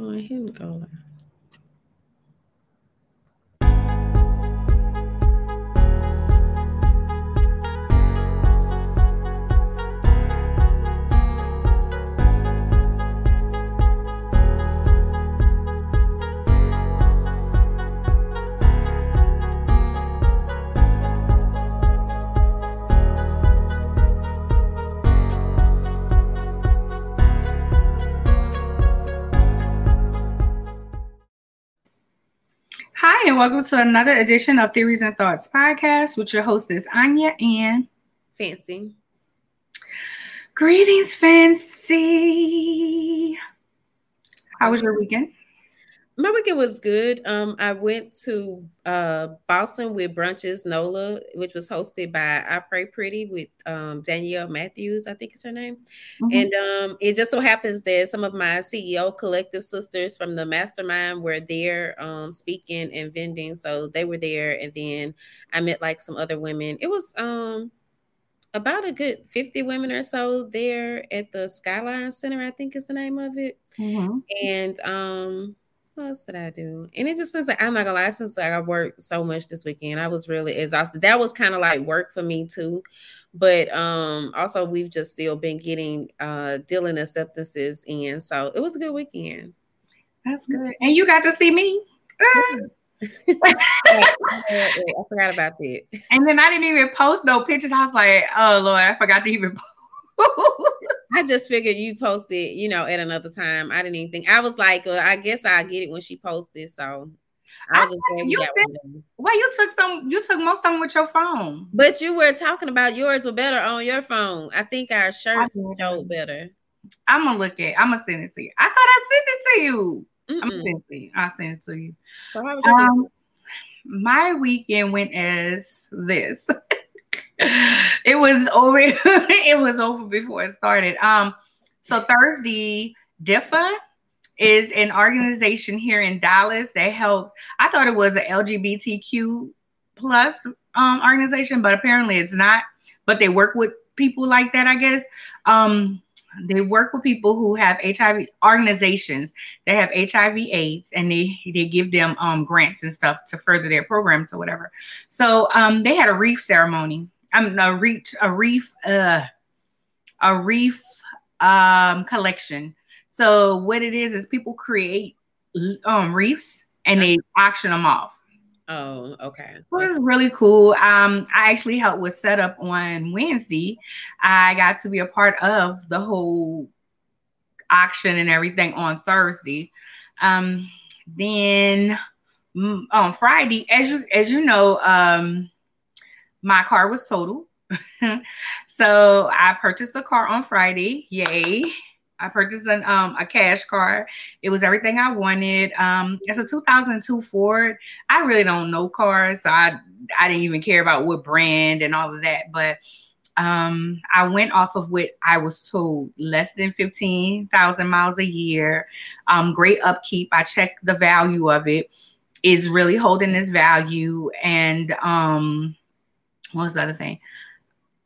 doing him go welcome to another edition of Theories and Thoughts podcast with your hostess Arnya and Fancy. Greetings, Fancy. How was your weekend? My weekend was good. Um, I went to uh Boston with Brunches Nola, which was hosted by I Pray Pretty with um Danielle Matthews, I think is her name. Mm-hmm. And um it just so happens that some of my CEO collective sisters from the mastermind were there um speaking and vending. So they were there, and then I met like some other women. It was um about a good 50 women or so there at the Skyline Center, I think is the name of it. Mm-hmm. And um what else did I do? And it just seems like I'm not gonna lie, since like I worked so much this weekend, I was really exhausted. That was kind of like work for me too. But um also we've just still been getting uh dealing acceptances in. So it was a good weekend. That's good. And you got to see me. I forgot about that. And then I didn't even post no pictures. I was like, oh Lord, I forgot to even post. I just figured you posted, you know, at another time. I didn't even think. I was like, uh, I guess I'll get it when she posted. So I was just you did, Well, you took some. You took most of them with your phone. But you were talking about yours were better on your phone. I think our shirts showed better. I'm gonna look at. I'm gonna send it to you. I thought I sent it to you. Mm-mm. I'm gonna send it to you. I'll send it to you. So um, my weekend went as this. it was over. it was over before it started. Um, so Thursday, DIFA is an organization here in Dallas that helps. I thought it was an LGBTQ plus um, organization, but apparently it's not. But they work with people like that, I guess. Um, they work with people who have HIV organizations that have HIV AIDS and they they give them um, grants and stuff to further their programs or whatever. So um, they had a reef ceremony I'm a reach a reef uh a reef um collection. So what it is is people create um reefs and they auction them off. Oh, okay. It was really cool. Um, I actually helped with setup on Wednesday. I got to be a part of the whole auction and everything on Thursday. Um, then mm, on Friday, as you as you know, um, my car was total. so I purchased a car on Friday. Yay. I purchased an, um, a cash car. It was everything I wanted. Um, it's a 2002 Ford. I really don't know cars, so I I didn't even care about what brand and all of that. But um, I went off of what I was told: less than 15,000 miles a year. Um, great upkeep. I checked the value of it. Is really holding this value, and um, what was the other thing?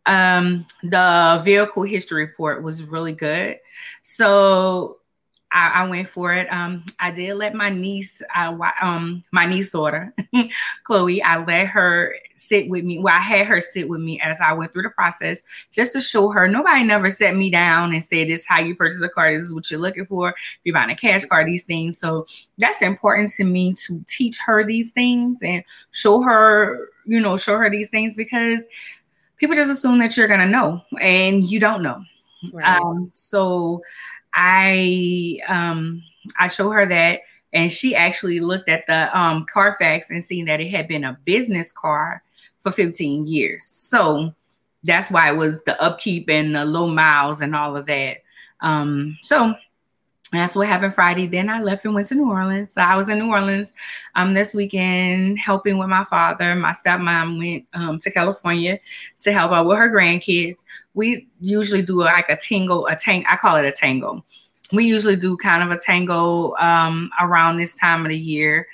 Um, the vehicle history report was really good. So I, I, went for it. Um, I did let my niece, um, my niece daughter, Chloe, I let her sit with me. Well, I had her sit with me as I went through the process just to show her. Nobody never set me down and said, "This is how you purchase a car. This is what you're looking for. If you're buying a cash car, these things." So that's important to me to teach her these things and show her, you know, show her these things because people just assume that you're gonna know and you don't know. Right. Um, so I um I show her that and she actually looked at the um Carfax and seen that it had been a business car for 15 years. So that's why it was the upkeep and the low miles and all of that. Um so that's what happened Friday. Then I left and went to New Orleans. So I was in New Orleans um, this weekend helping with my father. My stepmom went um, to California to help out with her grandkids. We usually do like a tango, a tang. I call it a tango. We usually do kind of a tango um, around this time of the year,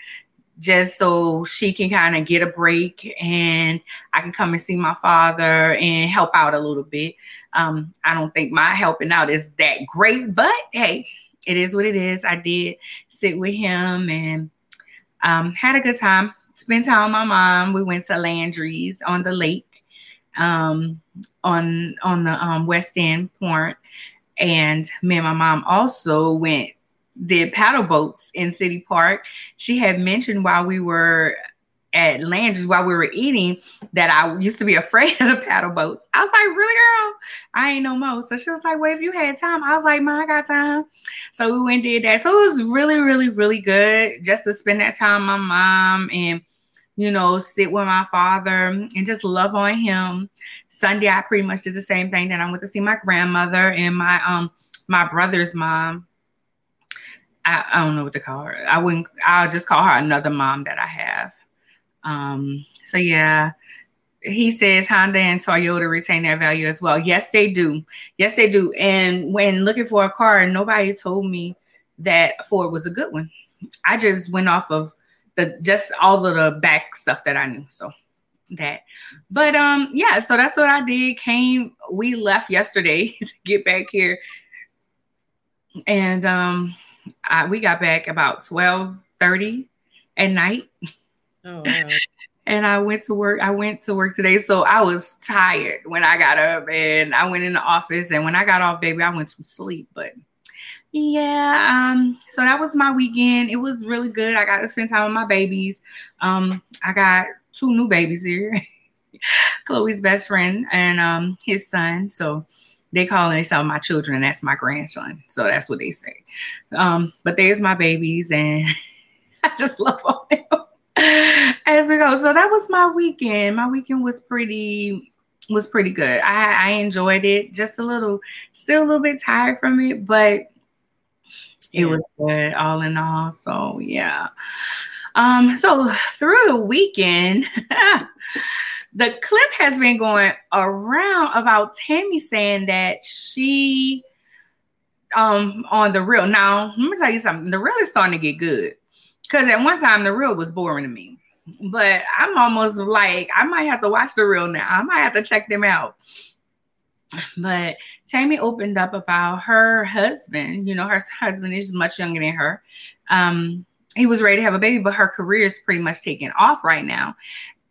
just so she can kind of get a break and I can come and see my father and help out a little bit. Um, I don't think my helping out is that great, but hey, it is what it is. I did sit with him and um, had a good time. Spent time with my mom. We went to Landry's on the lake, um, on on the um, West End Point, and me and my mom also went did paddle boats in City Park. She had mentioned while we were at Landry's while we were eating that I used to be afraid of the paddle boats. I was like, really, girl? I ain't no more. So she was like, well, if you had time, I was like, Ma, I got time. So we went did that. So it was really, really, really good just to spend that time with my mom and you know, sit with my father and just love on him. Sunday, I pretty much did the same thing. Then I went to see my grandmother and my um my brother's mom. I, I don't know what to call her. I wouldn't. I'll just call her another mom that I have. Um, so yeah, he says Honda and Toyota retain their value as well. Yes, they do. Yes, they do. And when looking for a car, nobody told me that Ford was a good one. I just went off of the just all of the back stuff that I knew. So that. But um, yeah, so that's what I did. Came, we left yesterday to get back here. And um I, we got back about 12 30 at night. Oh, and I went to work. I went to work today, so I was tired when I got up, and I went in the office. And when I got off, baby, I went to sleep. But yeah, um, so that was my weekend. It was really good. I got to spend time with my babies. Um, I got two new babies here. Chloe's best friend and um his son. So they call themselves my children, and that's my grandson. So that's what they say. Um, but there's my babies, and I just love all them as we go. So that was my weekend. My weekend was pretty was pretty good. I, I enjoyed it. Just a little, still a little bit tired from it, but it was good all in all. So yeah. Um, so through the weekend, the clip has been going around about Tami saying that she um on the real. Now, let me tell you something. The real is starting to get good. Because at one time the real was boring to me. But I'm almost like I might have to watch the real now. I might have to check them out. But Tami opened up about her husband. You know, her husband is much younger than her. Um, he was ready to have a baby, but her career is pretty much taking off right now.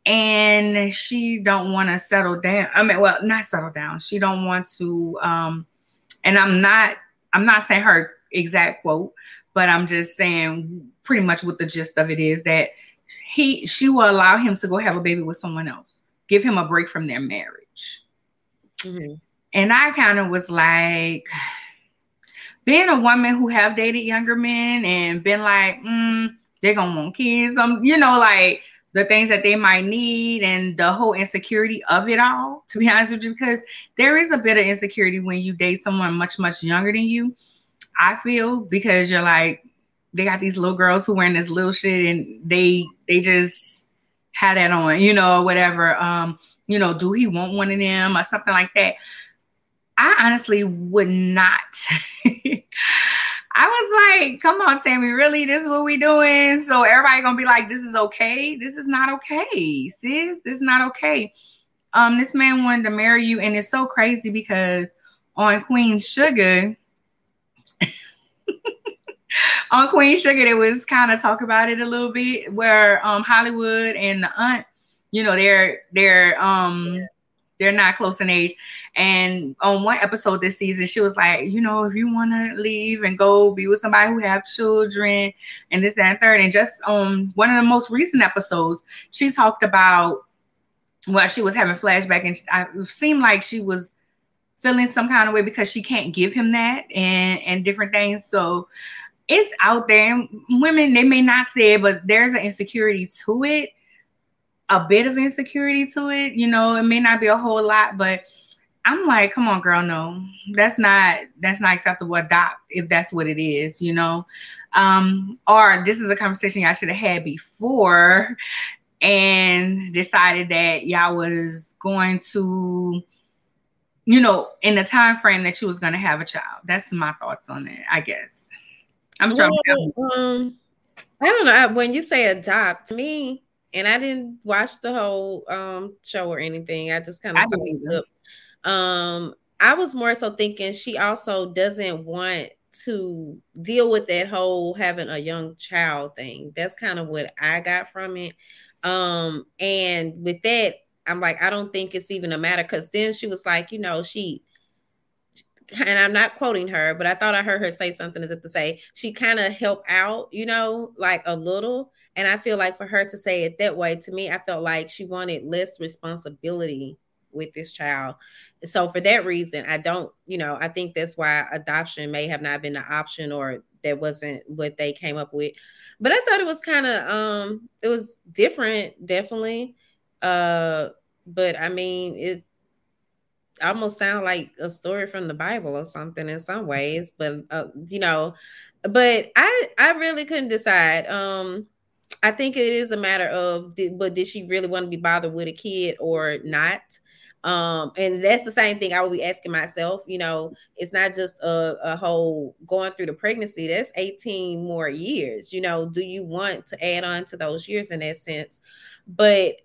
And she don't want to settle down. I mean, well, not settle down. She don't want to um, and I'm not I'm not saying her exact quote, but I'm just saying pretty much what the gist of it is that he she will allow him to go have a baby with someone else, give him a break from their marriage. Mm-hmm. And I kind of was like, being a woman who have dated younger men and been like, mm, they're gonna want kids, um, you know, like the things that they might need and the whole insecurity of it all, to be honest with you, because there is a bit of insecurity when you date someone much, much younger than you. I feel because you're like, they got these little girls who wearing this little shit and they they just had that on, you know, whatever. Um, you know, do he want one of them or something like that? I honestly would not. I was like, come on, Tami, really? This is what we doing? So everybody gonna be like, this is okay. This is not okay, sis. This is not okay. Um, this man wanted to marry you, and it's so crazy because on Queen Sugar, on Queen Sugar, it was kind of talk about it a little bit, where um Hollywood and the aunt, you know, they're they're um they're not close in age. And on one episode this season, she was like, you know, if you want to leave and go be with somebody who have children and this and third. And just on one of the most recent episodes, she talked about well, she was having flashback and I, it seemed like she was feeling some kind of way because she can't give him that and and different things. So it's out there. Women, they may not say it, but there's an insecurity to it, a bit of insecurity to it. You know, it may not be a whole lot, but I'm like, come on, girl, no, that's not that's not acceptable. Adopt if that's what it is, you know. Um, or this is a conversation y'all should have had before and decided that y'all was going to you know in the time frame that you was going to have a child that's my thoughts on it i guess I'm trying. Well, um, I don't know. When you say adopt, me, and I didn't watch the whole um show or anything. I just kind of saw the clip. Um, I was more so thinking she also doesn't want to deal with that whole having a young child thing. That's kind of what I got from it. Um, and with that, I'm like, I don't think it's even a matter because then she was like, you know, she and I'm not quoting her, but I thought I heard her say something as if to say she kind of helped out, you know, like a little. And I feel like for her to say it that way, to me, I felt like she wanted less responsibility with this child. So for that reason, I don't, you know, I think that's why adoption may have not been the option or that wasn't what they came up with. But I thought it was kind of um it was different, definitely. Uh but I mean it almost sound like a story from the Bible or something in some ways, but uh, you know, but I I really couldn't decide. Um I think it is a matter of did, but did she really want to be bothered with a kid or not? Um, and that's the same thing I would be asking myself. You know, it's not just a, a whole going through the pregnancy, that's 18 more years. You know, do you want to add on to those years in that sense? But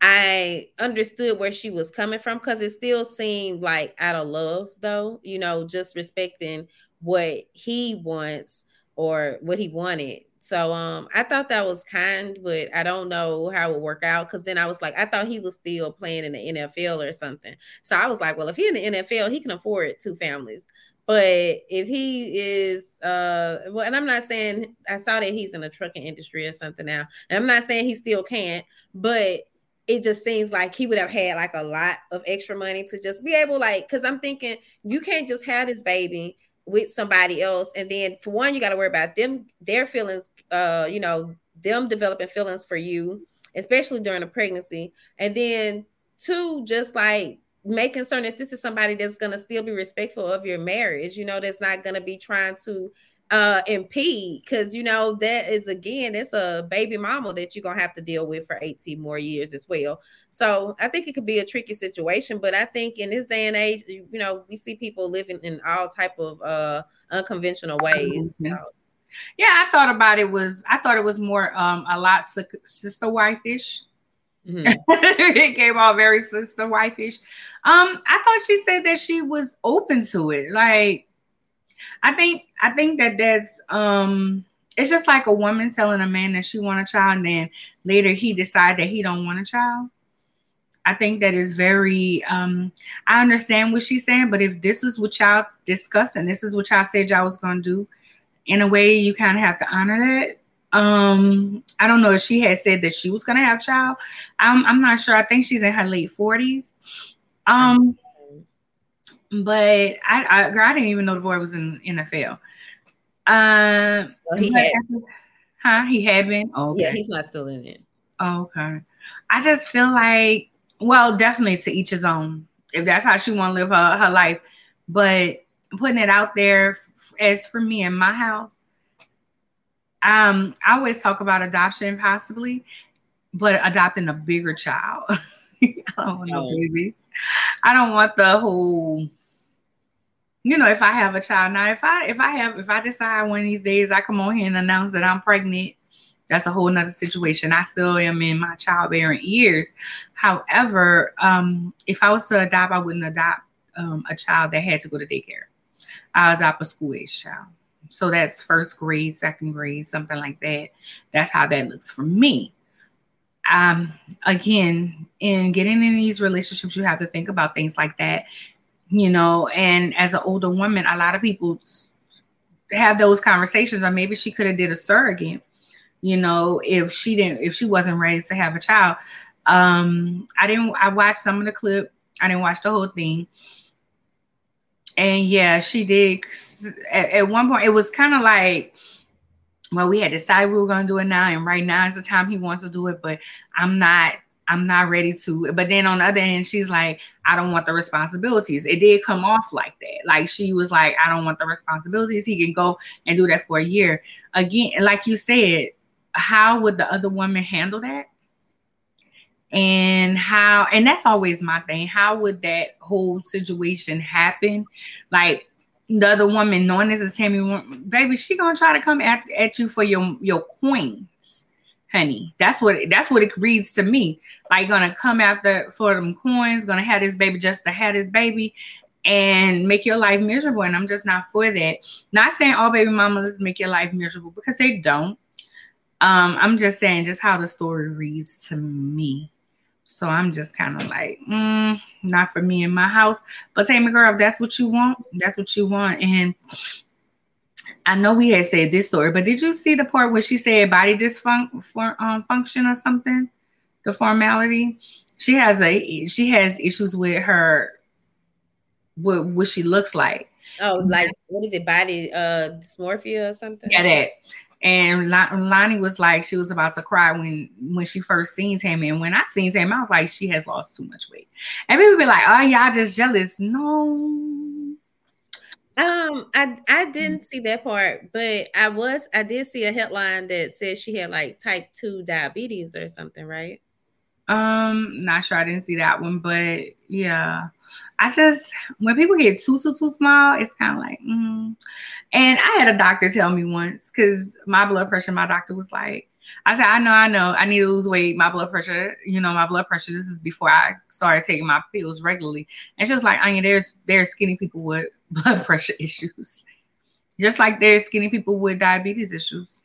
I understood where she was coming from because it still seemed like out of love, though, you know, just respecting what he wants or what he wanted so um I thought that was kind, but I don't know how it would work out because then I was like, I thought he was still playing in the NFL or something. So I was like, well, if he in the NFL, he can afford two families. But if he is uh well, and I'm not saying I saw that he's in the trucking industry or something now, and I'm not saying he still can't, but it just seems like he would have had like a lot of extra money to just be able like because I'm thinking you can't just have this baby with somebody else and then for one you got to worry about them their feelings uh you know them developing feelings for you especially during a pregnancy. And then two just like making certain that this is somebody that's going to still be respectful of your marriage you know that's not going to be trying to uh impede because you know that is again it's a baby mama that you're gonna have to deal with for 18 more years as well so i think it could be a tricky situation but i think in this day and age you know we see people living in all type of uh unconventional ways mm-hmm. so. yeah i thought about it was i thought it was more um a lot sister wife-ish Mm-hmm. it came out very sister wife-ish. Um, I thought she said that she was open to it. Like I think I think that that's um it's just like a woman telling a man that she want a child and then later he decide that he don't want a child. I think that is very um I understand what she's saying, but if this is what y'all discussed and this is what y'all said y'all was gonna do, in a way you kind of have to honor that. Um, I don't know if she had said that she was gonna have child. I'm I'm not sure. I think she's in her late 40s. Um, but I, I, girl, I didn't even know the boy was in NFL. Uh, well, he had, huh? He had been. Oh, okay. yeah, he's not still in it. okay. I just feel like, well, definitely to each his own. If that's how she want to live her, her life, but putting it out there as for me in my house, um, I always talk about adoption possibly, but adopting a bigger child. I don't want no babies. I don't want the whole you know, if I have a child now, if I if I have if I decide one of these days I come on here and announce that I'm pregnant, that's a whole nother situation. I still am in my childbearing years. However, um, if I was to adopt, I wouldn't adopt um, a child that had to go to daycare. I'll adopt a school age child. So that's first grade, second grade, something like that. That's how that looks for me. Um, again, in getting in these relationships, you have to think about things like that you know and as an older woman a lot of people have those conversations or maybe she could have did a surrogate you know if she didn't if she wasn't ready to have a child. Um i didn't i watched some of the clip i didn't watch the whole thing. And yeah she did at, at one point it was kind of like well we had decided we were going to do it now and right now is the time he wants to do it but i'm not I'm not ready to. But then on the other hand, she's like, I don't want the responsibilities. It did come off like that. Like she was like, I don't want the responsibilities. He can go and do that for a year. Again, like you said, how would the other woman handle that? And how, and that's always my thing. How would that whole situation happen? Like the other woman, knowing this is Tami, baby, she gonna try to come at, at you for your your coins honey. That's what that's what it reads to me. Like gonna come after for them coins, gonna have this baby just to have this baby. and make your life miserable. And I'm just not for that. Not saying all baby mamas make your life miserable because they don't. Um, I'm just saying just how the story reads to me. So I'm just kind of like, mm, not for me in my house. But Tami girl, if that's what you want, that's what you want. And I know we had said this story, but did you see the part where she said body dysfunction for, um, function or something? The formality. She has a she has issues with her what what she looks like. Oh, like what is it? Body uh dysmorphia or something? Yeah, that. And Loni was like, she was about to cry when when she first seen Tami. And when I seen Tami, I was like, she has lost too much weight. And people be like, oh, y'all just jealous. No. Um, I I didn't see that part, but I was I did see a headline that said she had like type two diabetes or something, right? Um, not sure. I didn't see that one, but yeah. I just when people get too too too small, it's kind of like, mm. and I had a doctor tell me once because my blood pressure, my doctor was like, I said, I know, I know, I need to lose weight. My blood pressure, you know, my blood pressure. This is before I started taking my pills regularly, and she was like, Arnya, there's there's skinny people with blood pressure issues, just like there's skinny people with diabetes issues.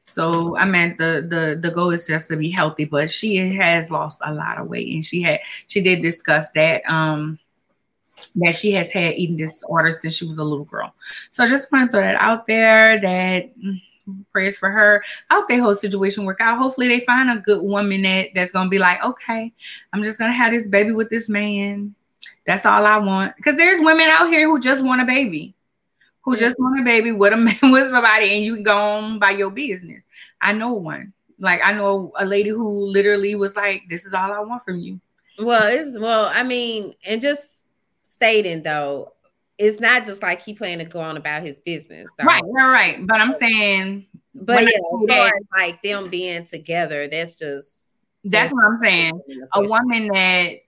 So I meant the the the goal is just to be healthy, but she has lost a lot of weight, and she had she did discuss that um that she has had eating disorder since she was a little girl. So I just want to throw that out there that mm, prayers for her. I hope their whole situation work out. Hopefully they find a good woman that that's gonna be like, okay, I'm just gonna have this baby with this man. That's all I want. Because there's women out here who just want a baby who just want a baby with a man with somebody and you can go on by your business. I know one. Like I know a lady who literally was like, This is all I want from you. Well, it's well, I mean, and just stating though, it's not just like he planning to go on about his business. Though. Right, right, right. But I'm saying but yeah, as far as like them being together, that's just that's, that's what I'm saying. A woman that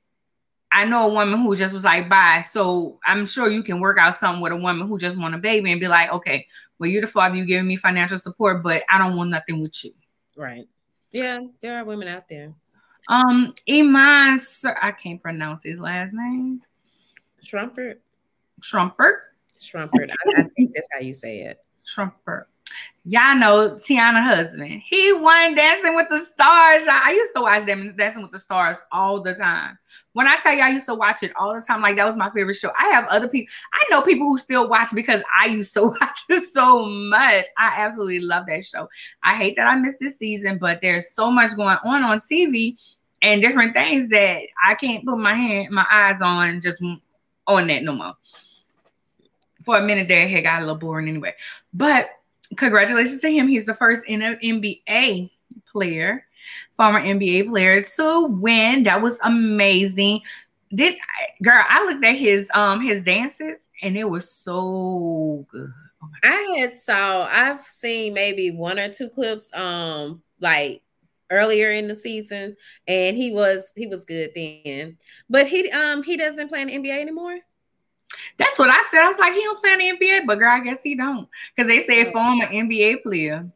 I know a woman who just was like, bye. So I'm sure you can work out something with a woman who just want a baby and be like, okay, well, you're the father, you're giving me financial support, but I don't want nothing with you. Right. Yeah, there are women out there. Um, Iman, I can't pronounce his last name. Shumpert. Shumpert. Shumpert. I, I think that's how you say it. Shumpert y'all know Teyana husband. He won Dancing with the Stars. I used to watch them Dancing with the Stars all the time. When I tell you I used to watch it all the time, like that was my favorite show. I have other people, I know people who still watch because I used to watch it so much. I absolutely love that show. I hate that I missed this season, but there's so much going on on TV and different things that I can't put my hand, my eyes on just on that no more. For a minute there, it got a little boring anyway. But congratulations to him. He's the first NBA player, former NBA player to win. That was amazing. Did girl, I looked at his um his dances and it was so good. Oh I had saw I've seen maybe one or two clips um like earlier in the season and he was he was good then. But he um he doesn't play in the NBA anymore. That's what I said. I was like, he don't play in the NBA, but girl, I guess he don't. Because they say former NBA player.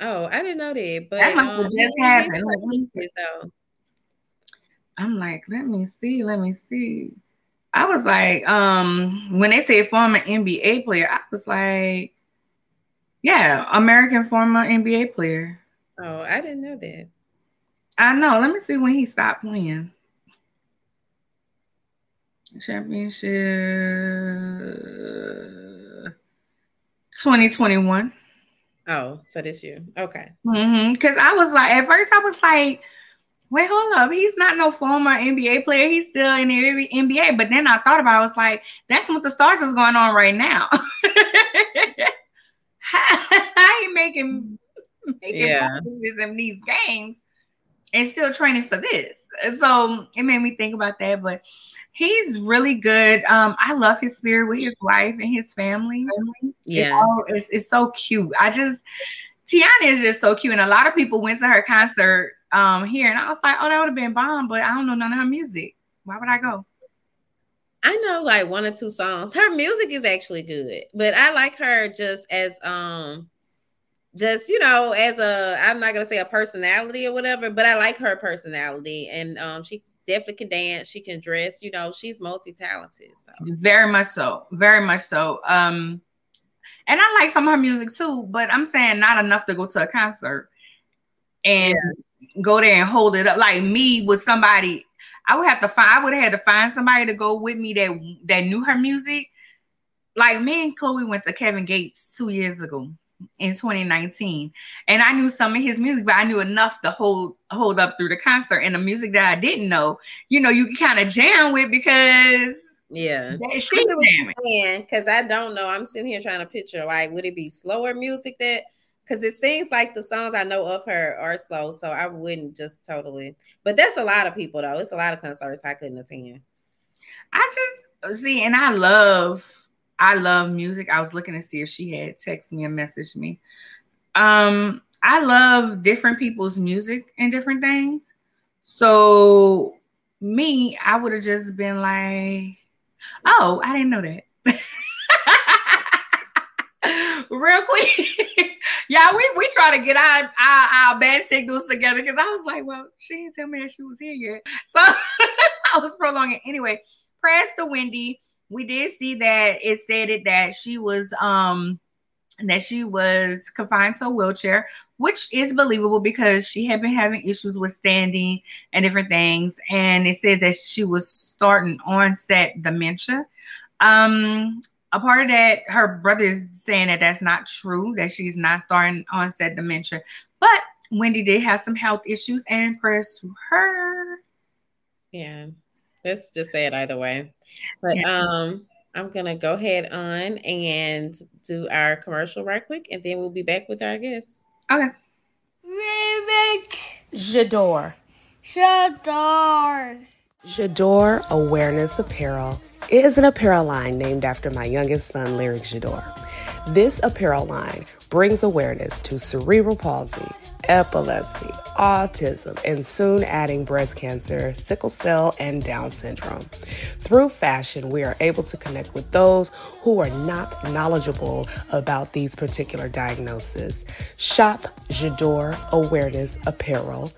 Oh, I didn't know that. But that um, just happened. I'm like, let me see, let me see. I was like, um, when they say former NBA player, I was like, yeah, American former NBA player. Oh, I didn't know that. I know. Let me see when he stopped playing championship 2021. Oh, so this year. Okay. Mm-hmm. Because I was like, at first I was like, wait, hold up. He's not no former NBA player. He's still in the NBA. But then I thought about it, I was like, that's what the stars is going on right now. I ain't making, making yeah. in these games and still training for this. So it made me think about that. But he's really good. Um, I love his spirit with his wife and his family. Yeah, it's, all, it's, it's so cute. I just Teyana is just so cute, and a lot of people went to her concert um here, and I was like, oh, that would have been bomb, but I don't know none of her music. Why would I go? I know like one or two songs. Her music is actually good, but I like her just as um just you know as a i'm not gonna say a personality or whatever but i like her personality and um she definitely can dance. She can dress. You know, she's multi-talented. So very much so. Very much so. Um, and I like some of her music too, but I'm saying not enough to go to a concert and yeah. go there and hold it up. Like me with somebody, I would have to find. I would have had to find somebody to go with me that that knew her music. Like me and Chloe went to Kevin Gates two years ago in 2019 and i knew some of his music but i knew enough to hold hold up through the concert. And the music that i didn't know you know you kind of jam with because yeah. she saying because i don't know. I'm sitting here trying to picture like would it be slower music that because it seems like the songs i know of her are slow so i wouldn't just totally but that's a lot of people though. It's a lot of concerts i couldn't attend. I just see and i love I love music. I was looking to see if she had texted me and messaged me. Um, I love different people's music and different things. So me, I would have just been like, oh, I didn't know that. Real quick. yeah, we, we try to get our, our, our bad signals together because I was like, well, she didn't tell me that she was here yet. So I was prolonging. Anyway, press to Wendy we did see that it said it that she was um that she was confined to a wheelchair, which is believable because she had been having issues with standing and different things. And it said that she was starting onset dementia. Um, a part of that, her brother is saying that that's not true, that she's not starting onset dementia. But Wendy did have some health issues and press her. Yeah, let's just say it either way. But yeah. um, I'm gonna go ahead on and do our commercial right quick, and then we'll be back with our guests. Okay. Rivik. Ja'Dore. Ja'Dore. Ja'Dore Awareness Apparel is an apparel line named after my youngest son, Lyric Ja'Dore. This apparel line brings awareness to cerebral palsy epilepsy, autism, and soon adding breast cancer, sickle cell, and Down syndrome. Through fashion, we are able to connect with those who are not knowledgeable about these particular diagnoses. Shop Ja'Dore Awareness Apparel.com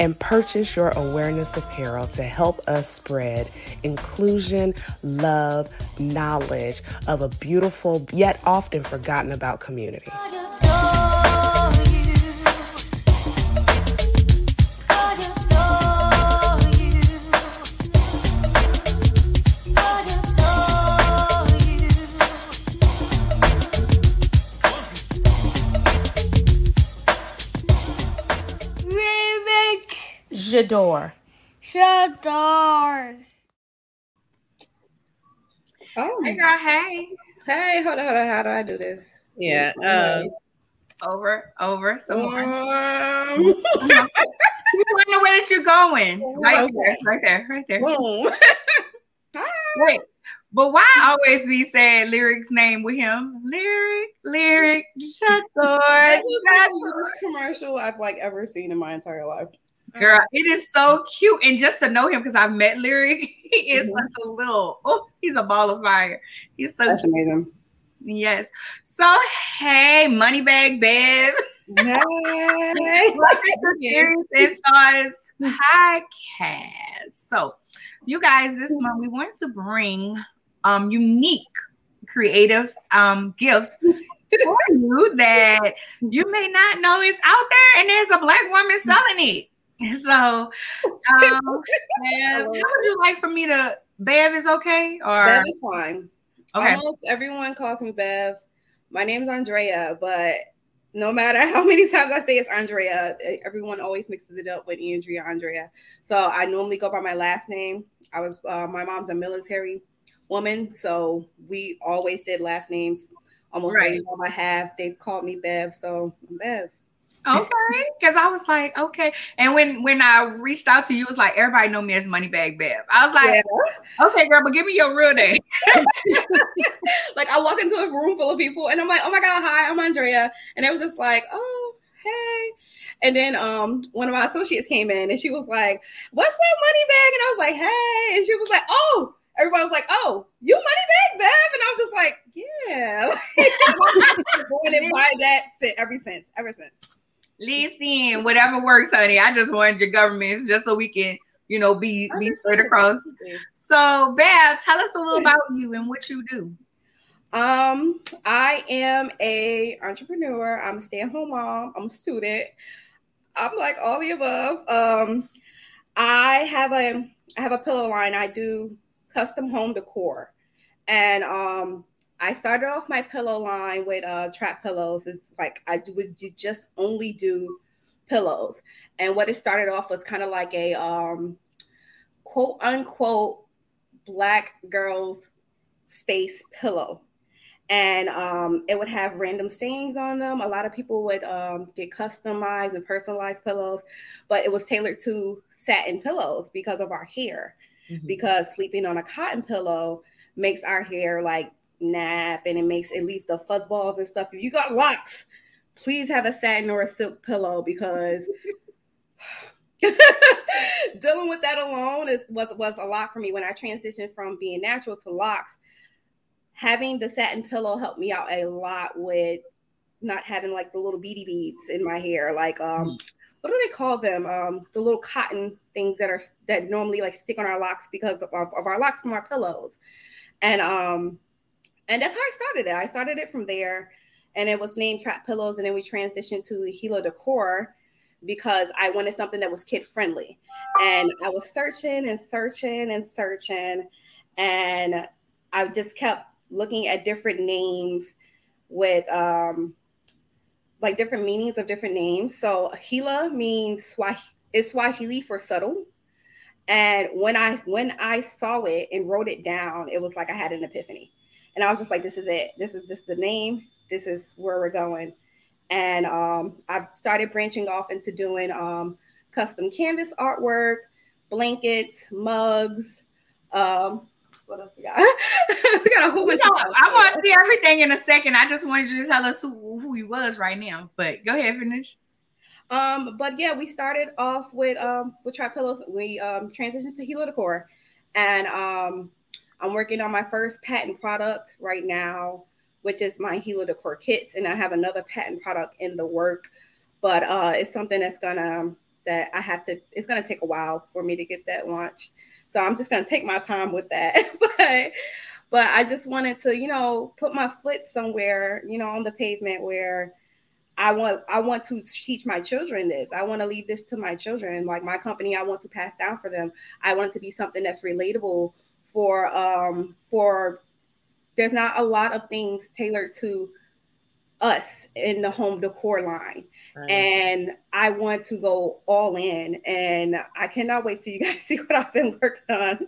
and purchase your awareness apparel to help us spread inclusion, love, knowledge of a beautiful yet often forgotten about community. Ja'Dore. Ja'Dore. Oh. Hey, girl. Hey. Hey, hold on, hold on. How do I do this? Yeah. Um, over, over, some more. Um. you wonder where that you're going. Right okay. there, right there, right there. Wait, but why always be saying lyrics name with him? Lyric, lyric, shut door. That's the most commercial I've like ever seen in my entire life. Girl, it is so cute. And just to know him, because I've met Lyric, he is mm-hmm. such a little, oh, he's a ball of fire. He's so That's amazing. Yes. So hey, Moneybagg Bev. Hey. Theories and thoughts podcast. So you guys, this month we want to bring um unique creative um gifts for you that you may not know is out there and there's a black woman selling it. So, um, Bev, how would you like for me to? Bev is okay, or Bev is fine. Okay. Almost everyone calls me Bev. My name is Andrea, but no matter how many times I say it's Andrea, everyone always mixes it up with Andrea, Andrea. So I normally go by my last name. I was uh, my mom's a military woman, so we always said last names. Almost right. every time I have, they've called me Bev, so I'm Bev. Okay, because I was like, okay. And when when I reached out to you, it was like everybody know me as Moneybagg Bev. I was like, yeah. okay, girl, but give me your real name. like I walk into a room full of people, and I'm like, oh my god, hi, I'm Andrea, and it was just like, oh, hey. And then um, one of my associates came in, and she was like, "What's that money bag?" And I was like, "Hey," and she was like, "Oh." Everybody was like, "Oh, you money bag, Bev," and I was just like, "Yeah." Going and buy that ever since, ever since. Listen, whatever works, honey. I just wanted your government just so we can, you know, be be straight across. So, Bev, tell us a little about you and what you do. Um, I am a entrepreneur. I'm a stay-at-home mom. I'm a student. I'm like all the above. Um, I have a I have a pillow line. I do custom home decor, and um, I started off my pillow line with uh, trap pillows. It's like I would just only do pillows, and what it started off was kind of like a um, quote unquote black girls space pillow and um, it would have random sayings on them. A lot of people would um, get customized and personalized pillows, but it was tailored to satin pillows because of our hair. Mm-hmm. Because sleeping on a cotton pillow makes our hair like nap and it makes it leaves the fuzz balls and stuff. If you got locks, please have a satin or a silk pillow because dealing with that alone is was was a lot for me when I transitioned from being natural to locks having the satin pillow helped me out a lot with not having like the little beady beads in my hair like um mm. what do they call them um the little cotton things that are that normally like stick on our locks because of, of our locks from our pillows and um and that's how i started it i started it from there and it was named trap pillows and then we transitioned to HI'LA decor because i wanted something that was kid friendly and i was searching and searching and searching and i just kept looking at different names with um like different meanings of different names. So HI'LA means Swahili is Swahili for subtle. And when I when I saw it and wrote it down, it was like I had an epiphany. And I was just like, this is it. This is this is the name. This is where we're going. And um, I started branching off into doing um, custom canvas artwork, blankets, mugs, um, what else we got? we got a whole bunch. You know, I want to see everything in a second. I just wanted you to tell us who, who he was right now. But go ahead, finish. Um, but yeah, we started off with um with Trap Pillows. We um transitioned to HI'LA Decor, and um I'm working on my first patent product right now, which is my HI'LA Decor kits, and I have another patent product in the work. But uh, it's something that's gonna that I have to. It's gonna take a while for me to get that launched. So I'm just gonna take my time with that. but but I just wanted to, you know, put my foot somewhere, you know, on the pavement where I want I want to teach my children this. I want to leave this to my children. Like my company, I want to pass down for them. I want it to be something that's relatable for um for there's not a lot of things tailored to us in the home decor line. Right. And I want to go all in. And I cannot wait till you guys see what I've been working on.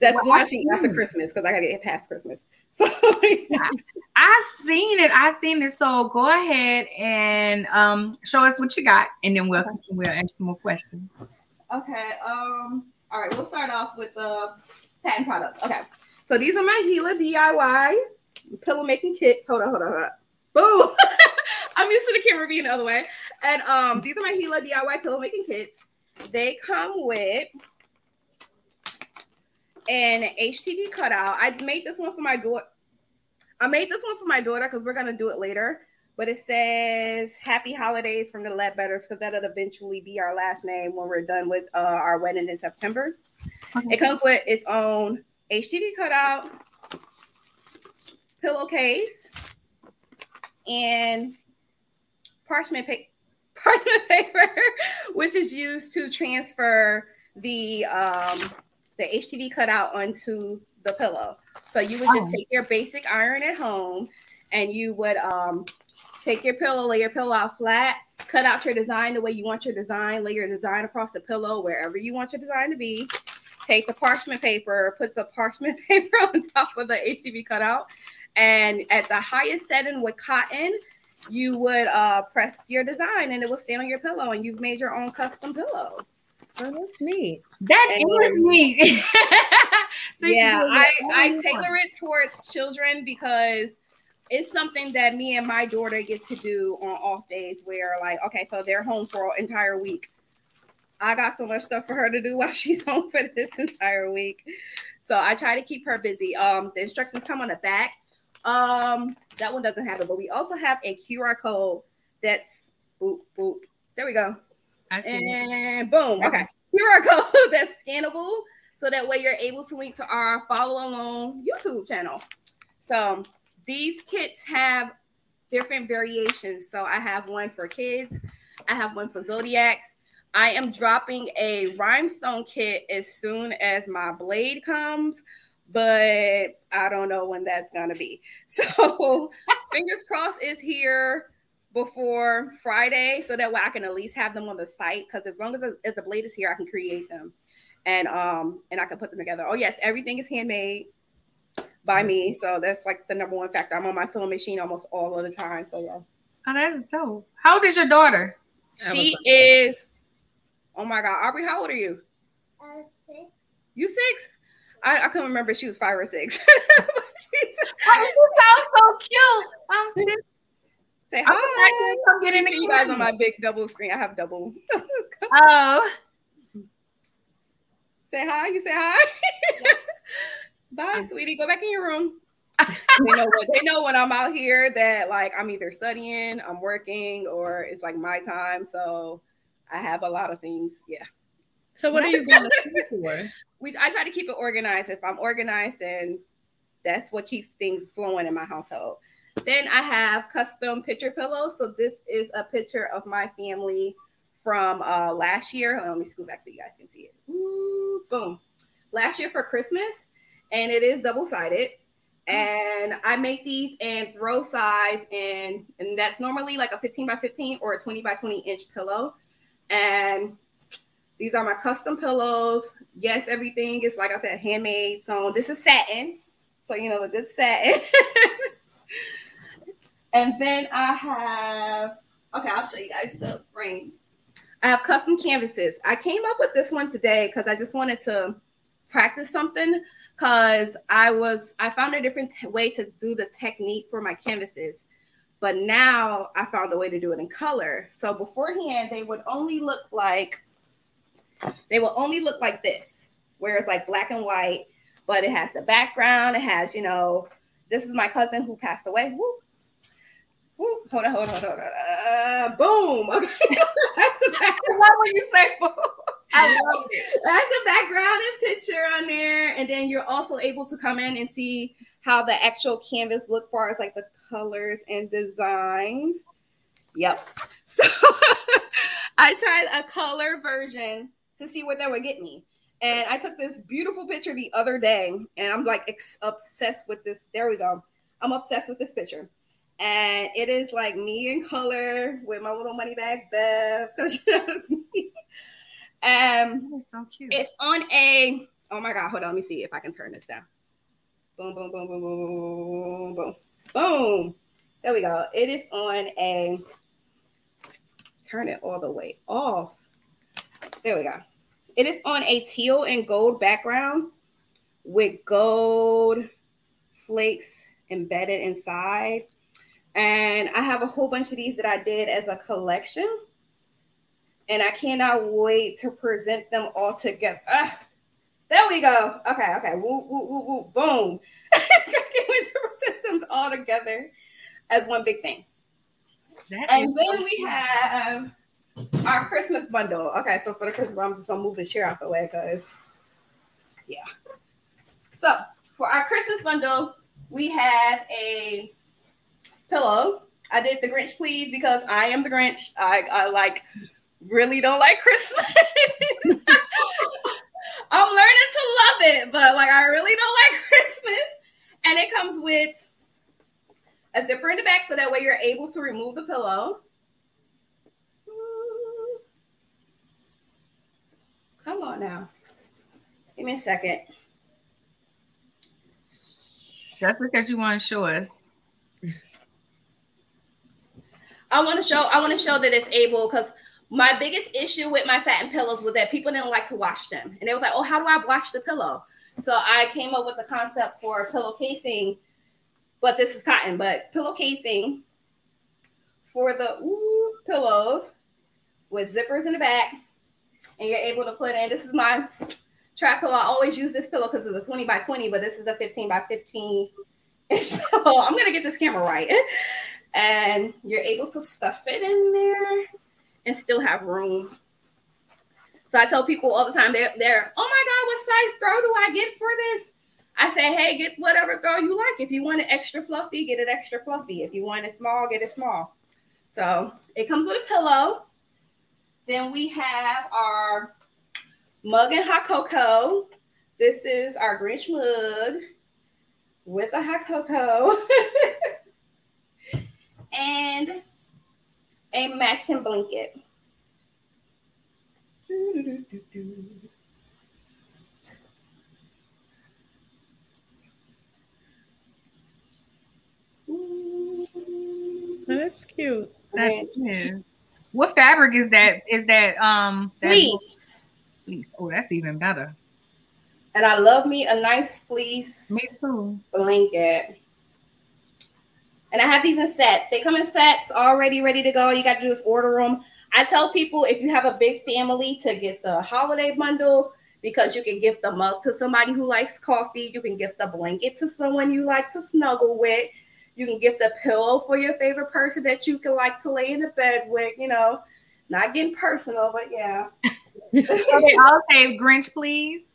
That's well, launching after Christmas because I gotta get past Christmas. So yeah. I seen it. I seen it. So go ahead and um show us what you got, and then we'll we'll ask more questions. Okay. Um. All right. We'll start off with the patent products. Okay. So these are my HI'LA DIY pillow making kits. Hold on. Hold on. Hold on. Boo! I'm used to the camera being the other way. And um, these are my HI'LA DIY pillow making kits. They come with an HTV cutout. I made this one for my daughter. I made this one for my daughter because we're gonna do it later. But it says "Happy Holidays" from the Ledbetters because that'll eventually be our last name when we're done with uh, our wedding in September. Okay. It comes with its own HTV cutout, pillowcase, and parchment paper parchment paper, which is used to transfer the um, the HTV cutout onto the pillow. So you would just oh. take your basic iron at home, and you would um, take your pillow, lay your pillow out flat, cut out your design the way you want your design, lay your design across the pillow wherever you want your design to be. Take the parchment paper, put the parchment paper on top of the HTV cutout, and at the highest setting with cotton, you would uh, press your design and it will stay on your pillow and you've made your own custom pillow. Oh, that's neat. That and, is neat. so yeah, I, I tailor it towards children because it's something that me and my daughter get to do on off days where like, okay, so they're home for an entire week. I got so much stuff for her to do while she's home for this entire week. So I try to keep her busy. Um, the instructions come on the back um, that one doesn't have it, but we also have a QR code that's Boop, boop. There we go. I see. And boom. Okay. QR code that's scannable. So that way you're able to link to our follow along YouTube channel. So these kits have different variations. So I have one for kids, I have one for zodiacs. I am dropping a rhinestone kit as soon as my blade comes, but I don't know when that's gonna be. So fingers crossed it's here before Friday, so that way I can at least have them on the site. Because as long as, as the blade is here, I can create them, and um and I can put them together. Oh yes, everything is handmade by me, so that's like the number one factor. I'm on my sewing machine almost all of the time. So yeah. Oh, that's dope. How old is your daughter? She is. Oh my God, Aubrey, how old are you? Uh, six. You six? I, I couldn't remember if she was five or six. She's- Oh, you sound so cute. I'm six. Say I'm hi. surprised I'm getting She see you guys on my big double screen. I have double. Oh, say hi. You say hi. Bye, sweetie. Go back in your room. they know what they know when I'm out here that like I'm either studying, I'm working, or it's like my time. So I have a lot of things. Yeah. So what are you going to school for? we I try to keep it organized. If I'm organized, then that's what keeps things flowing in my household. Then I have custom picture pillows. So this is a picture of my family from uh last year. Let me scoot back so you guys can see it. Ooh, boom. Last year for Christmas, and it is double-sided. Mm-hmm. And I make these in throw size, and and that's normally like a 15 by 15 or a 20 by 20 inch pillow. And these are my custom pillows. Yes, everything is like I said, handmade. So this is satin. So you know the good satin. and then I have okay, I'll show you guys the frames. I have custom canvases. I came up with this one today because I just wanted to practice something because I was I found a different t- way to do the technique for my canvases. But now I found a way to do it in color. So beforehand, they would only look like they will only look like this, where it's like black and white, but it has the background. It has, you know, this is my cousin who passed away. Woo. Woo. Hold on, hold on, hold on. Uh, boom. Okay. I love when you say boo. I love it. That's a background and picture on there. And then you're also able to come in and see how the actual canvas look far as like the colors and designs. Yep. So I tried a color version to see what that would get me. And I took this beautiful picture the other day, and I'm like ex- obsessed with this. There we go. I'm obsessed with this picture. And it is like me in color with my little Moneybagg Bev, because that's me. Um, so cute. it's on a oh my god, hold on, let me see if I can turn this down. Boom, boom, boom, boom, boom, boom, boom. There we go. It is on a turn it all the way off. There we go. It is on a teal and gold background with gold flakes embedded inside. And I have a whole bunch of these that I did as a collection. And I cannot wait to present them all together. Ah, there we go. Okay, okay. Woo, woo, woo, woo. Boom. I can't wait to present them all together as one big thing. That And then so we have our Christmas bundle. Okay, so for the Christmas, bundle, I'm just gonna move the chair out the way because, yeah. So for our Christmas bundle, we have a pillow. I did the Grinch, please, because I am the Grinch. I, I like really don't like Christmas. I'm learning to love it, but like I really don't like Christmas. And it comes with a zipper in the back so that way you're able to remove the pillow. Come on now. Give me a second. That's because you want to show us. I want to show I want to show that it's able because my biggest issue with my satin pillows was that people didn't like to wash them. And they were like, oh, how do I wash the pillow? So I came up with the concept for pillow casing, but this is cotton, but pillow casing for the ooh, pillows with zippers in the back. And you're able to put in this is my trap pillow. I always use this pillow because it's a 20 by 20, but this is a 15 by 15 inch pillow. I'm gonna get this camera right. and you're able to stuff it in there and still have room. So I tell people all the time, they're, they're oh my God, what size throw do I get for this? I say, hey, get whatever throw you like. If you want it extra fluffy, get it extra fluffy. If you want it small, get it small. So it comes with a pillow. Then we have our mug and hot cocoa. This is our Grinch mug with a hot cocoa and a matching blanket. That's cute. What fabric is that? Is that um that Fleece. fleece? Oh, that's even better. And I love me a nice fleece Me too. blanket. And I have these in sets. They come in sets already ready to go. You got to do is order them. I tell people if you have a big family to get the holiday bundle because you can gift the mug to somebody who likes coffee. You can gift the blanket to someone you like to snuggle with. You can gift the pillow for your favorite person that you can like to lay in the bed with. You know, not getting personal, but yeah. okay, all say Grinch, please.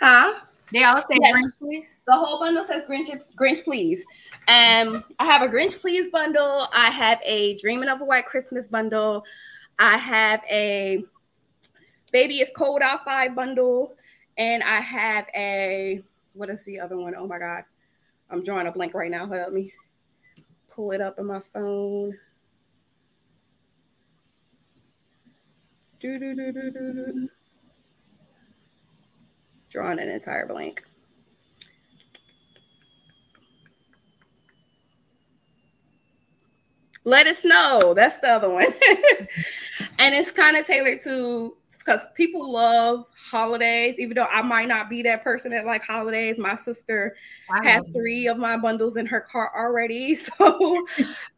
Huh? They all say Yes. Grinch, please. The whole bundle says Grinch, Grinch, please. Um, I have a Grinch, please bundle. I have a Dreaming of a White Christmas bundle. I have a Baby It's Cold Outside bundle, and I have a what is the other one? Oh my god, I'm drawing a blank right now. Let me pull it up on my phone. Do, do, do, do, do, do. Drawing an entire blank. Let us know. That's the other one. and it's kind of tailored to because people love holidays, even though I might not be that person that like holidays. My sister I has three of my bundles in her cart already. So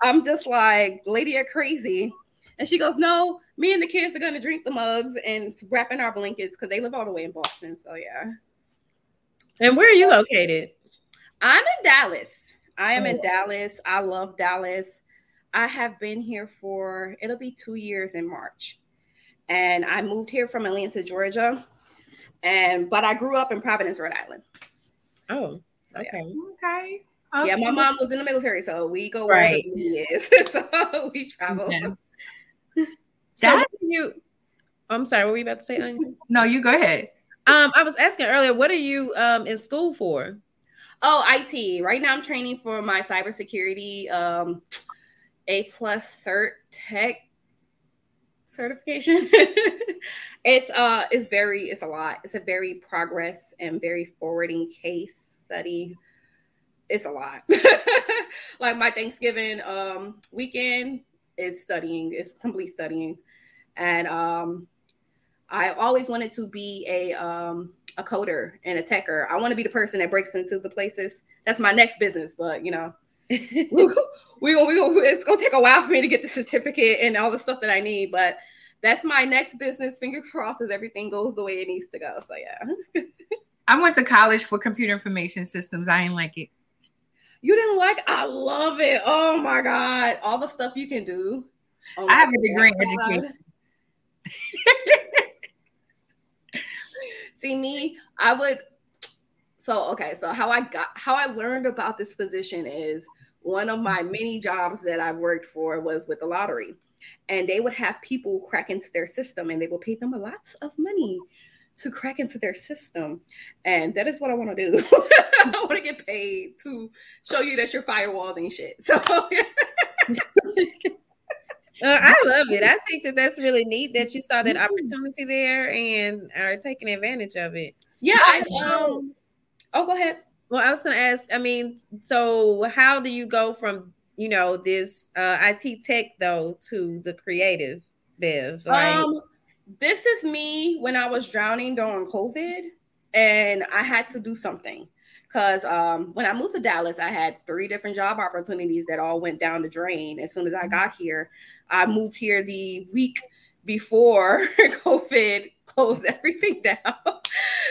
I'm just like, lady, you're crazy. And she goes, No, me and the kids are gonna drink the mugs and wrap in our blankets because they live all the way in Boston. So yeah. And where are you located? I'm in Dallas. I am in Oh. Dallas. I love Dallas. I have been here for it'll be two years in March. And I moved here from Atlanta, Georgia. And but I grew up in Providence, Rhode Island. Oh, Yeah. okay. Okay. Yeah, my mom was in the military, so we go Right. wherever he is. so we travel. Okay. So That- what you I'm sorry, what were you about to say, Arnya? No, you go ahead. Um, I was asking earlier, what are you um in school for? Oh, IT. Right now I'm training for my cybersecurity um A plus cert tech certification. it's uh it's very it's a lot. It's a very progress and very forwarding case study. It's a lot. like my Thanksgiving um weekend is studying, is complete studying. And um I always wanted to be a um a coder and a techer. I want to be the person that breaks into the places. That's my next business, but you know, we we gonna, we it's gonna take a while for me to get the certificate and all the stuff that I need. But that's my next business. Fingers crossed as everything goes the way it needs to go. So yeah, I went to college for computer information systems. I ain't like it. You didn't like? I love it. Oh my god, all the stuff you can do. on I have a degree in education. See me, I would. So okay, so how I got how I learned about this position is one of my many jobs that I worked for was with the lottery, and they would have people crack into their system, and they would pay them a lot of money to crack into their system, and that is what I want to do. I want to get paid to show you that your firewalls ain't shit. So Uh, I love it. I think that that's really neat that you saw that opportunity there and are taking advantage of it. yeah, I um. Oh, go ahead. Well, I was going to ask. I mean, so how do you go from you know this uh, IT tech though to the creative Bev? Like, Um, this is me when I was drowning during COVID, and I had to do something because um, when I moved to Dallas, I had three different job opportunities that all went down the drain. As soon as I got here, I moved here the week before COVID closed everything down.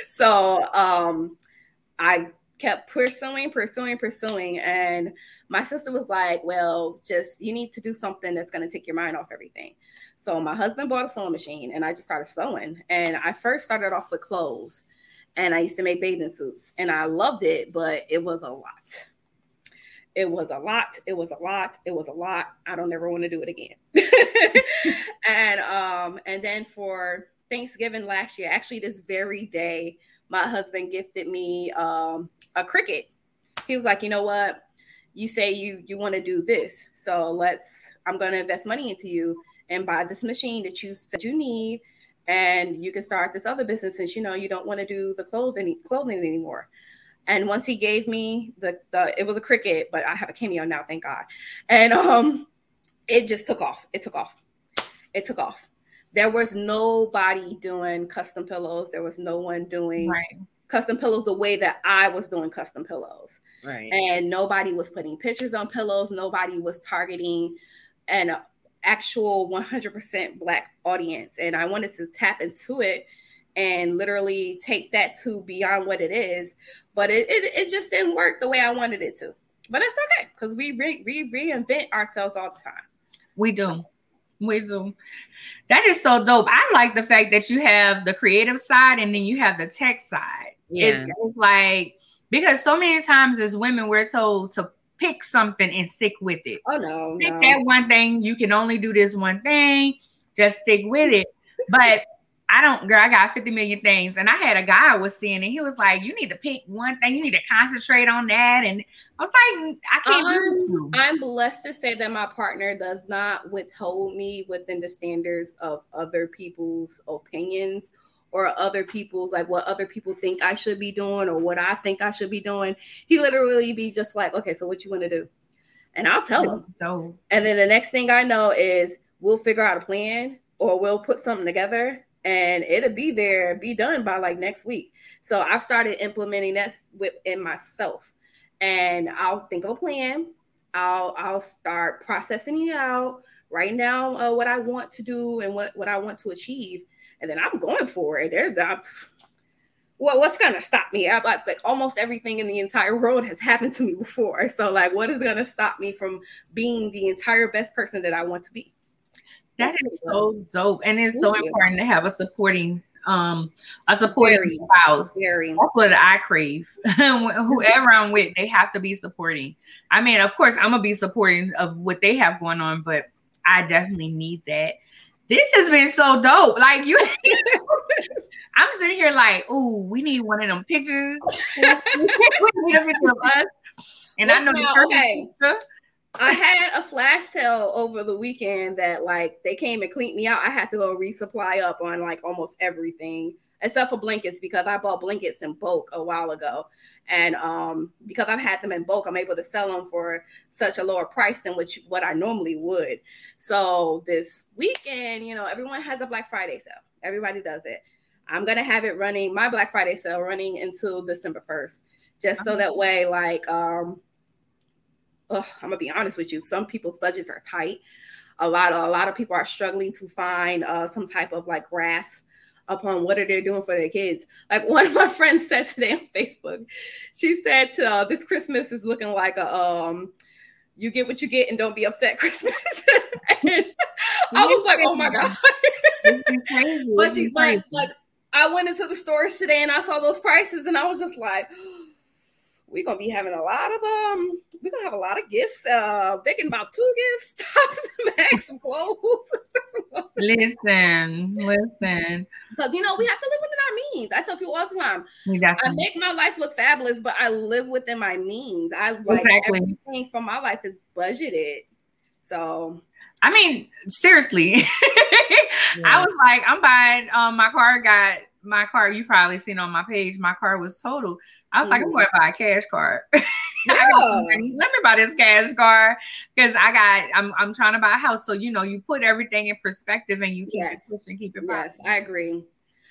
So um, I kept pursuing, pursuing, pursuing. And my sister was like, Well, just you need to do something that's going to take your mind off everything. So my husband bought a sewing machine and I just started sewing. And I first started off with clothes and I used to make bathing suits and I loved it, but it was a lot. It was a lot. It was a lot. It was a lot. I don't ever want to do it again. and um, and then for Thanksgiving last year, actually this very day, my husband gifted me um a Cricut. He was like, you know what? You say you you want to do this, so let's. I'm going to invest money into you and buy this machine that you said you need, and you can start this other business since you know you don't want to do the clothing clothing anymore. And once he gave me the the it was a Cricut but I have a cameo now, thank God. And um, it just took off. It took off. It took off. There was nobody doing custom pillows. There was no one doing Right. custom pillows the way that I was doing custom pillows. Right. And nobody was putting pictures on pillows. Nobody was targeting an actual 100% Black audience. And I wanted to tap into it and literally take that to beyond what it is. But it, it, it just didn't work the way I wanted it to. But it's okay because we re, re, reinvent ourselves all the time. We do. We do. That is so dope. I like the fact that you have the creative side and then you have the tech side. Yeah. It's like because so many times as women we're told to pick something and stick with it. Oh, no. Pick no. that one thing. You can only do this one thing. Just stick with it. But I don't, girl. I got 50 million things. And I had a guy I was seeing, and he was like, You need to pick one thing, you need to concentrate on that. And I was like, I can't. Um, I'm blessed to say that my partner does not withhold me within the standards of other people's opinions or other people's like what other people think I should be doing or what I think I should be doing. He literally be just like, okay, so what you want to do? And I'll tell him. So And then the next thing I know is we'll figure out a plan or we'll put something together and it'll be there, be done by like next week. So I've started implementing that within myself. And I'll think of a plan. I'll I'll start processing it out, writing down uh, what I want to do and what, what I want to achieve. And then I'm going for it. There's I'm, what what's gonna stop me? I, like, like almost everything in the entire world has happened to me before. So like, what is gonna stop me from being the entire best person that I want to be? that is so dope. And it's so important to have a supporting um a supporting Very. spouse. Very. That's what I crave. Whoever I'm with, they have to be supporting. I mean, of course, I'm gonna be supporting of what they have going on, but I definitely need that. This has been so dope. Like you, I'm sitting here like, ooh, we need one of them pictures. we need a picture of us. And I know the Now, okay. picture. I had a flash sale over the weekend that like they came and cleaned me out. I had to go resupply up on like almost everything except for blankets because I bought blankets in bulk a while ago. And um because I've had them in bulk, I'm able to sell them for such a lower price than what you, what I normally would. So this weekend, you know, everyone has a Black Friday sale. Everybody does it. I'm gonna have it running my Black Friday sale running until December 1st. Just so that way, like um ugh, I'm gonna be honest with you. Some people's budgets are tight. A lot of a lot of people are struggling to find uh, some type of like grasp upon what are they doing for their kids. Like one of my friends said today on Facebook, she said to, uh, this Christmas is looking like a um, you get what you get and don't be upset Christmas. I was like, oh my god. It's been crazy. But she like like I went into the stores today and I saw those prices and I was just like, we're gonna be having a lot of um, we're gonna have a lot of gifts. Uh thinking about two gifts, tops and bags, some clothes. listen, listen. Because you know, we have to live within our means. I tell people all the time, We I make my life look fabulous, but I live within my means. I like Exactly. everything from my life is budgeted. So I mean, seriously. I was like, I'm buying um my car got my car, you probably seen on my page, my car was total. I was like, I'm Mhm. going to buy a cash card. I got some Yeah. Let me buy this cash card because I got I'm I'm trying to buy a house. So you know, you put everything in perspective and you keep Yes. it pushing, keep it yes, I agree.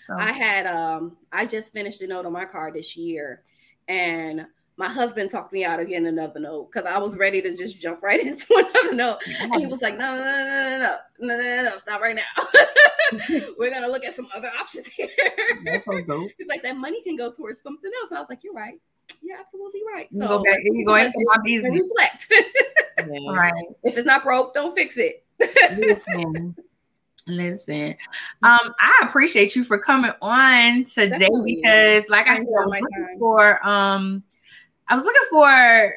So, I had um I just finished a note on my car this year and my husband talked me out of getting another note because I was ready to just jump right into another note. And he was like, no, no, no, no, no, no, no, no, no, stop right now. We're gonna look at some other options here. He's like, that money can go towards something else. And I was like, you're right. you're absolutely right. You go back. You go into my business. Reflect. Yeah. Right. if it's not broke, don't fix it. Listen. Listen. Um, I appreciate you for coming on today Definitely. because, like I, I said, I was my looking time. for um, I was looking for.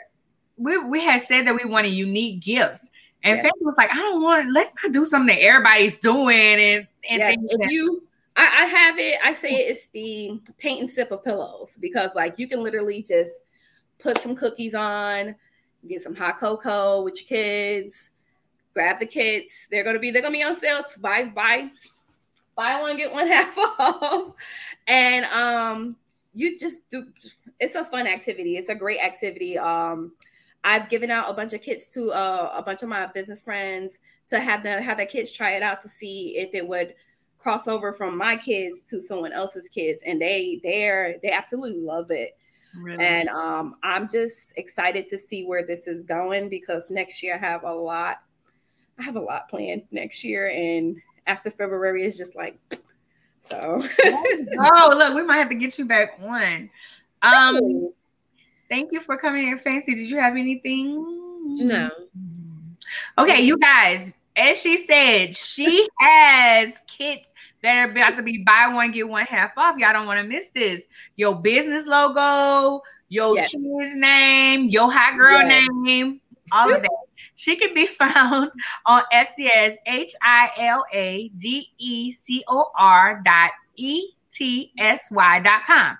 We we had said that we wanted unique gifts, and Yes. Was like, I don't want. Let's not do something that everybody's doing, and and yes, if that- you I, I have it, I say it's the paint and sip of pillows because like you can literally just put some cookies on, get some hot cocoa with your kids, grab the kits. They're gonna be they're gonna be on sale. To buy buy buy one get one half off, and um you just do. It's a fun activity. It's a great activity. Um, I've given out a bunch of kits to uh, a bunch of my business friends to have them have their kids try it out to see if it would cross over from my kids to someone else's kids and they they're they absolutely love it Really? and um i'm just excited to see where this is going because next year i have a lot i have a lot planned next year and after february is just like so oh, look, we might have to get you back on. Um, thank you for coming in, Fancy. Did you have anything? No. Okay, you guys, as she said, she has kits that are about to be buy one, get one half off. Y'all don't want to miss this. Your business logo, your Yes. kid's name, your hot girl Yes. name, all of that. She can be found on Etsy as H I L A D E C O R dot E T S Y dot com.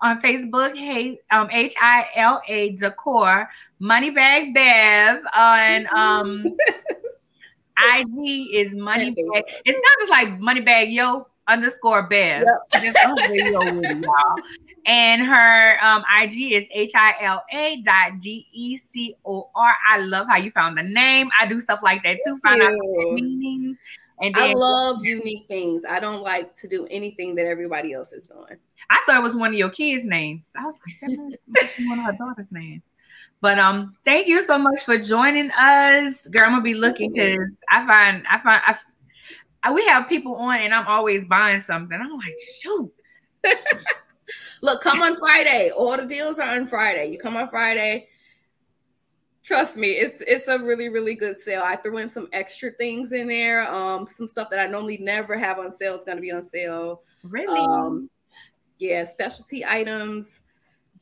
On Facebook, hey, um, H I L A Decor, Moneybagg Bev on um IG is Moneybag. It's not just like Moneybagg Yo underscore Bev. Just underscore yo with y'all. And her um, IG is H I L A dot D E C O R. I love how you found the name. I do stuff like that too. Find out meanings. And i love unique things i don't like to do anything that everybody else is doing I thought it was one of your kids' names. I was like, that must be one of her daughter's names. But um, thank you so much for joining us, girl. I'm gonna be looking because I find I find I, I we have people on and I'm always buying something. I'm like, shoot, Look, come on Friday. All the deals are on Friday. You come on Friday. Trust me, it's it's a really really good sale. I threw in some extra things in there. Um, some stuff that I normally never have on sale is going to be on sale. really? Um, yeah, specialty items.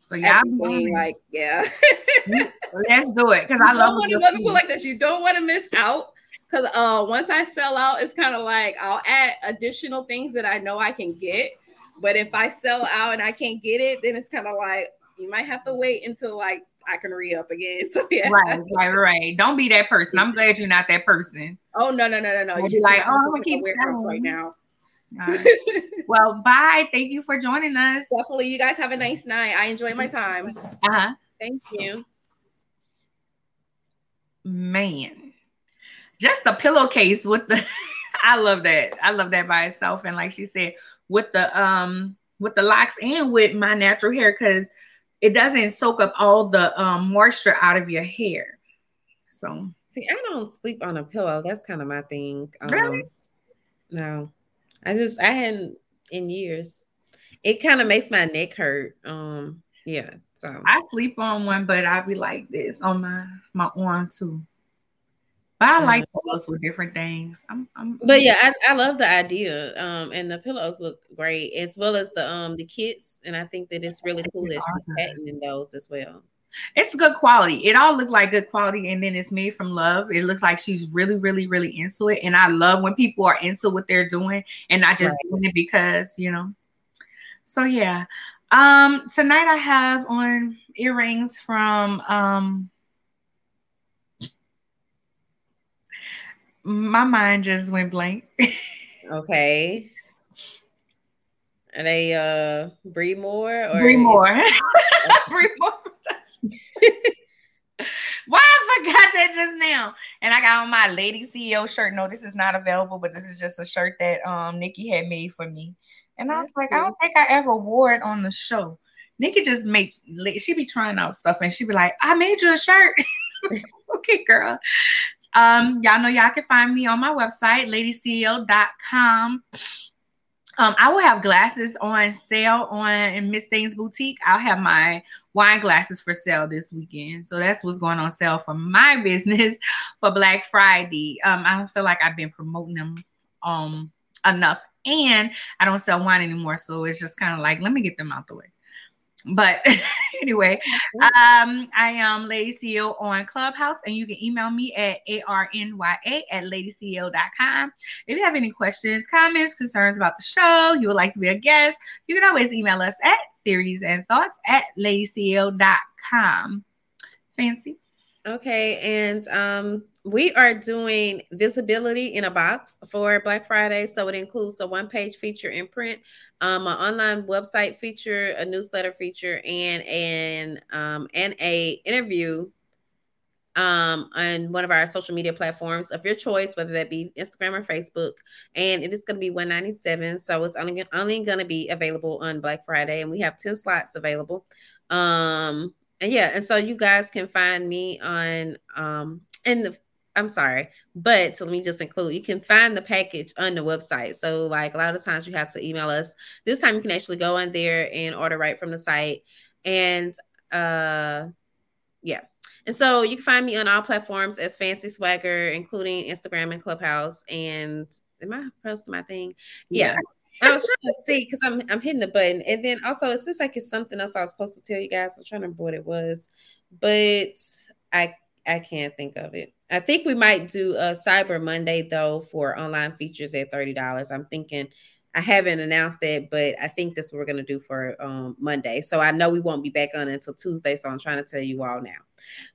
so y'all be like yeah. let's do it because I love don't wanna- your let me put it food. like this. You don't want to miss out because uh, once I sell out, it's kind of like I'll add additional things that I know I can get. But if I sell out and I can't get it, then it's kind of like you might have to wait until like I can re up again. So yeah. Right, right, right. Don't be that person. I'm glad you're not that person. Oh no no no no no! You're just like, oh, I'm gonna keep warehouse right now. Right. well, bye. Thank you for joining us. Definitely, you guys have a nice night. I enjoyed my time. Uh-huh. Thank you. man just the pillowcase with the i love that i love that by itself and like she said with the um with the locks and with my natural hair because it doesn't soak up all the um moisture out of your hair so See, I don't sleep on a pillow. That's kind of my thing. Um, Really? No, I just I hadn't in years. It kind of makes my neck hurt. Um, yeah. So i sleep on one but i be like this on my my arm too but i like pillows with different things i'm, I'm but yeah, I, I love the idea. Um, and the pillows look great as well as the um the kits. And I think that it's really cool that she's Awesome. patenting those as well. It's good quality. It all looked like good quality, and then it's made from love. It looks like she's really, really, really into it. And I love when people are into what they're doing and not just Right. doing it because, you know. So yeah. Um, tonight I have on earrings from um my mind just went blank. Okay. Are they uh Bree Moore or Bree Moore. Bree Moore. Why I forgot that just now. And I got on my LadiCEO shirt. No, this is not available, but this is just a shirt that um Nikki had made for me. And I was That's like, I don't think I ever wore it on the show. Nikki just make she be trying out stuff and she be like, I made you a shirt. okay, girl. Um, y'all know y'all can find me on my website, ladiceo.com. Um, I will have glasses on sale on Miss Things Boutique. I'll have my wine glasses for sale this weekend. So that's what's going on sale for my business for Black Friday. Um, I feel like I've been promoting them um enough. And I don't sell wine anymore. So it's just kind of like, let me get them out the way. But anyway, um, I am LadiCEO on Clubhouse, and you can email me at arnya at ladiceo.com. If you have any questions, comments, concerns about the show, you would like to be a guest, you can always email us at theories and thoughts at ladiceo.com. Fancy. Okay, and um we are doing visibility in a box for Black Friday. So it includes a one page feature in print, um, an online website feature, a newsletter feature, and an um, and a interview um, on one of our social media platforms of your choice, whether that be Instagram or Facebook. And it is going to be 197 So it's only, only going to be available on Black Friday. And we have 10 slots available. Um, and yeah, and so you guys can find me on um and the I'm sorry, but so let me just include you can find the package on the website. So, like a lot of times, you have to email us. This time, you can actually go on there and order right from the site. And uh, yeah, and so you can find me on all platforms as Fancy SwagHer, including Instagram and Clubhouse. And am I pressed my thing? Yeah. yeah. I was trying to see because I'm I'm hitting the button, and then also it seems like it's something else I was supposed to tell you guys. I'm trying to remember what it was, but I I can't think of it. I think we might do a Cyber Monday though for online features at thirty dollars. I'm thinking. I haven't announced that, but I think that's what we're gonna do for um, Monday. So I know we won't be back on until Tuesday. So I'm trying to tell you all now.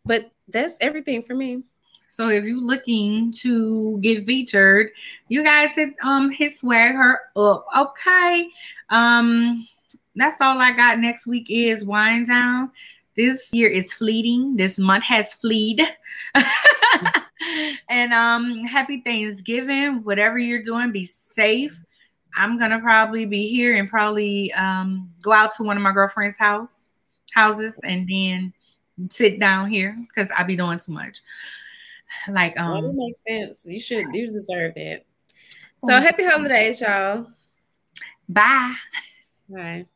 But that's everything for me. So if you're looking to get featured, you guys hit um hit SwagHer up. Okay. Um that's all I got next week is wind down. This year is fleeting. This month has fleed. and um, happy Thanksgiving. Whatever you're doing, be safe. I'm gonna probably be here and probably um, go out to one of my girlfriend's house houses and then sit down here because I'll be doing too much. Like um, well, that makes sense. You should you deserve it. So happy holidays, y'all. Bye. Bye.